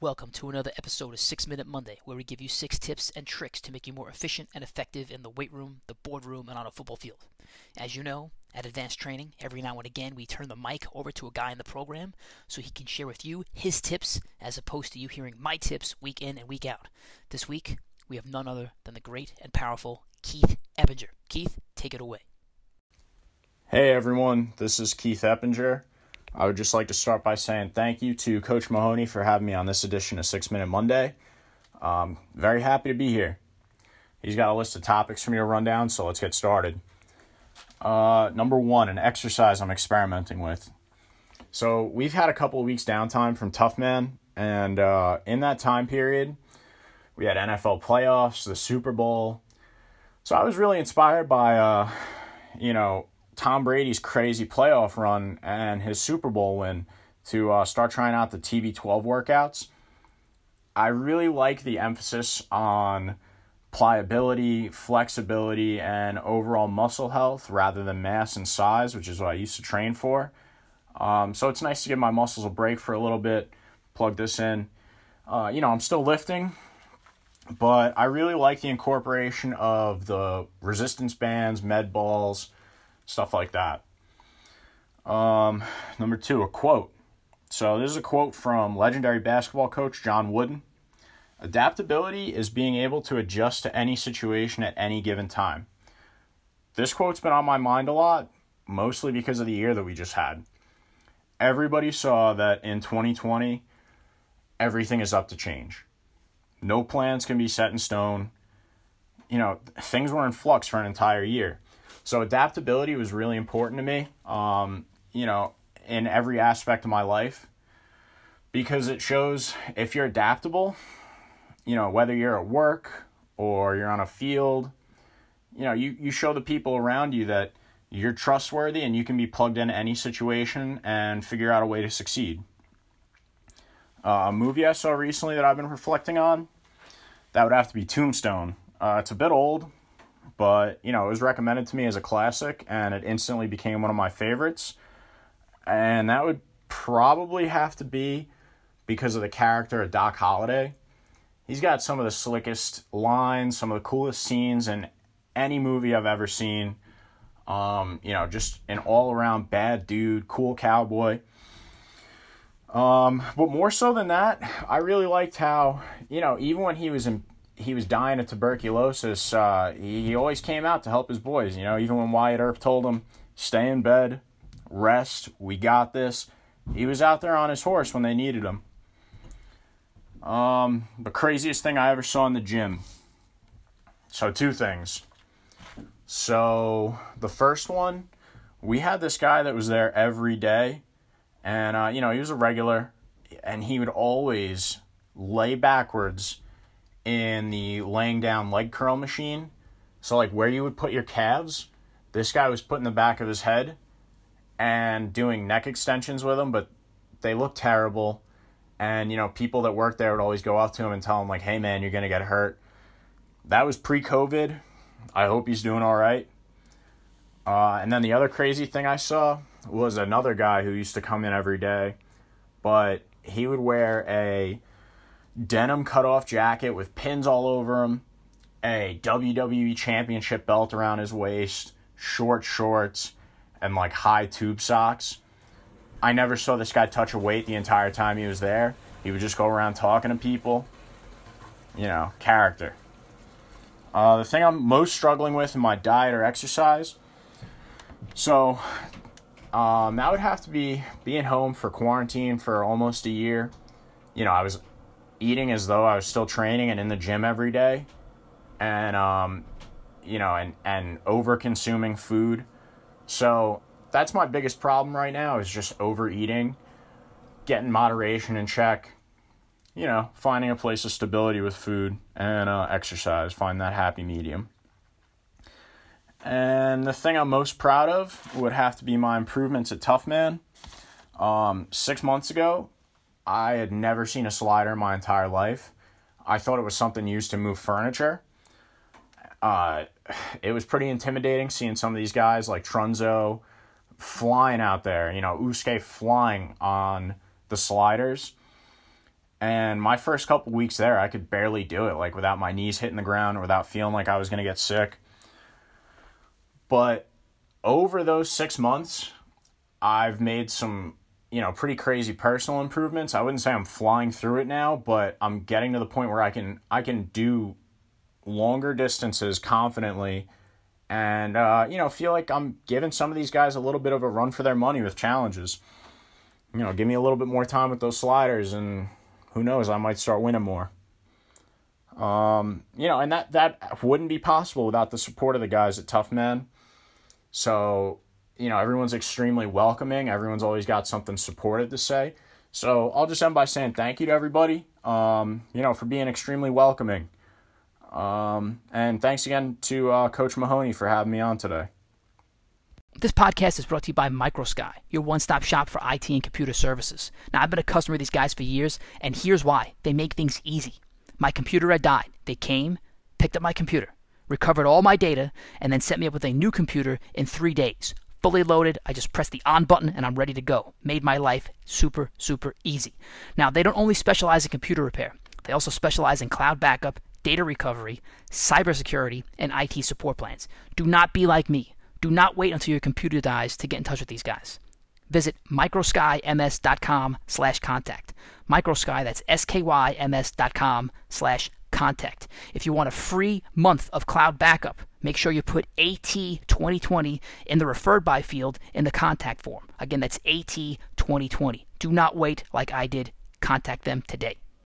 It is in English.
Welcome to another episode of 6 Minute Monday, where we give you six tips and tricks to make you more efficient and effective in the weight room, the boardroom, and on a football field. As you know, at Advanced Training, every now and again we turn the mic over to a guy in the program so he can share with you his tips as opposed to you hearing my tips week in and week out. This week, we have none other than the great and powerful Keith Eppinger. Keith, take it away. Hey everyone, this is Keith Eppinger. I would just like to start by saying thank you to Coach Mahoney for having me on this edition of Six Minute Monday. Um, very happy to be here. He's got a list of topics for me to run down, so let's get started. Uh, number one, an exercise I'm experimenting with. So we've had a couple of weeks downtime from Toughman, and uh, in that time period, we had NFL playoffs, the Super Bowl. So I was really inspired by, uh, you know, Tom Brady's crazy playoff run and his Super Bowl win to uh, start trying out the TB12 workouts. I really like the emphasis on pliability, flexibility, and overall muscle health rather than mass and size, which is what I used to train for. Um, so it's nice to give my muscles a break for a little bit, plug this in. Uh, you know, I'm still lifting, but I really like the incorporation of the resistance bands, med balls, stuff like that. Um, number two, a quote. So this is a quote from legendary basketball coach John Wooden. Adaptability is being able to adjust to any situation at any given time. This quote's been on my mind a lot, mostly because of the year that we just had. Everybody saw that in 2020, everything is up to change. No plans can be set in stone. You know, things were in flux for an entire year. So adaptability was really important to me, um, you know, in every aspect of my life because it shows if you're adaptable, you know, whether you're at work or you're on a field, you know, you, you show the people around you that you're trustworthy and you can be plugged into any situation and figure out a way to succeed. Uh, a movie I saw recently that I've been reflecting on, that would have to be Tombstone. Uh, it's a bit old, but you know it was recommended to me as a classic and it instantly became one of my favorites. And that would probably have to be because of the character of doc holliday. He's got some of the slickest lines some of the coolest scenes in any movie i've ever seen. Um, you know just an all-around bad dude cool cowboy. Um, but more so than that i really liked how you know even when he was in he was dying of tuberculosis, uh, he, he always came out to help his boys. You know, even when Wyatt Earp told him, stay in bed, rest, we got this, he was out there on his horse when they needed him. Um, the craziest thing I ever saw in the gym. So, two things. So, the first one, we had this guy that was there every day, and, uh, you know, he was a regular, and he would always lay backwards in the laying down leg curl machine. So, like where you would put your calves, this guy was putting the back of his head and doing neck extensions with them, but they looked terrible. And, you know, people that worked there would always go up to him and tell him, like, hey, man, you're going to get hurt. That was pre COVID. I hope he's doing all right. Uh, and then the other crazy thing I saw was another guy who used to come in every day, but he would wear a denim cutoff jacket with pins all over him, a WWE championship belt around his waist, short shorts, and like high tube socks. I never saw this guy touch a weight the entire time he was there. He would just go around talking to people. You know, character. Uh, the thing I'm most struggling with in my diet or exercise. So, um, that would have to be being home for quarantine for almost a year. You know, I was eating as though I was still training and in the gym every day, and um, you know, and and over consuming food. So that's my biggest problem right now is just overeating, getting moderation in check. You know, finding a place of stability with food and uh, exercise, find that happy medium. And the thing I'm most proud of would have to be my improvements at Toughman. Um, six months ago, I had never seen a slider in my entire life. I thought it was something used to move furniture. Uh, it was pretty intimidating seeing some of these guys like Trunzo flying out there, you know, Uske flying on the sliders. And my first couple weeks there, I could barely do it, like without my knees hitting the ground or without feeling like I was going to get sick. But over those six months, I've made some, you know, pretty crazy personal improvements. I wouldn't say I'm flying through it now, but I'm getting to the point where I can I can do longer distances confidently and uh, you know feel like i'm giving some of these guys a little bit of a run for their money with challenges. You know give me a little bit more time with those sliders and who knows i might start winning more. Um, you know and that that wouldn't be possible without the support of the guys at Toughman so you know everyone's extremely welcoming everyone's always got something supportive to say so i'll just end by saying thank you to everybody um, you know for being extremely welcoming um, and thanks again to uh, Coach Mahoney for having me on today. This podcast is brought to you by MicroSky, your one stop shop for IT and computer services. Now, I've been a customer of these guys for years, and here's why they make things easy. My computer had died. They came, picked up my computer, recovered all my data, and then set me up with a new computer in three days. Fully loaded, I just press the on button and I'm ready to go. Made my life super, super easy. Now, they don't only specialize in computer repair, they also specialize in cloud backup data recovery, cybersecurity, and IT support plans. Do not be like me. Do not wait until your computer dies to get in touch with these guys. Visit microskyms.com slash contact. Microsky, that's S-K-Y-M-S dot com slash contact. If you want a free month of cloud backup, make sure you put AT2020 in the referred by field in the contact form. Again, that's AT2020. Do not wait like I did. Contact them today.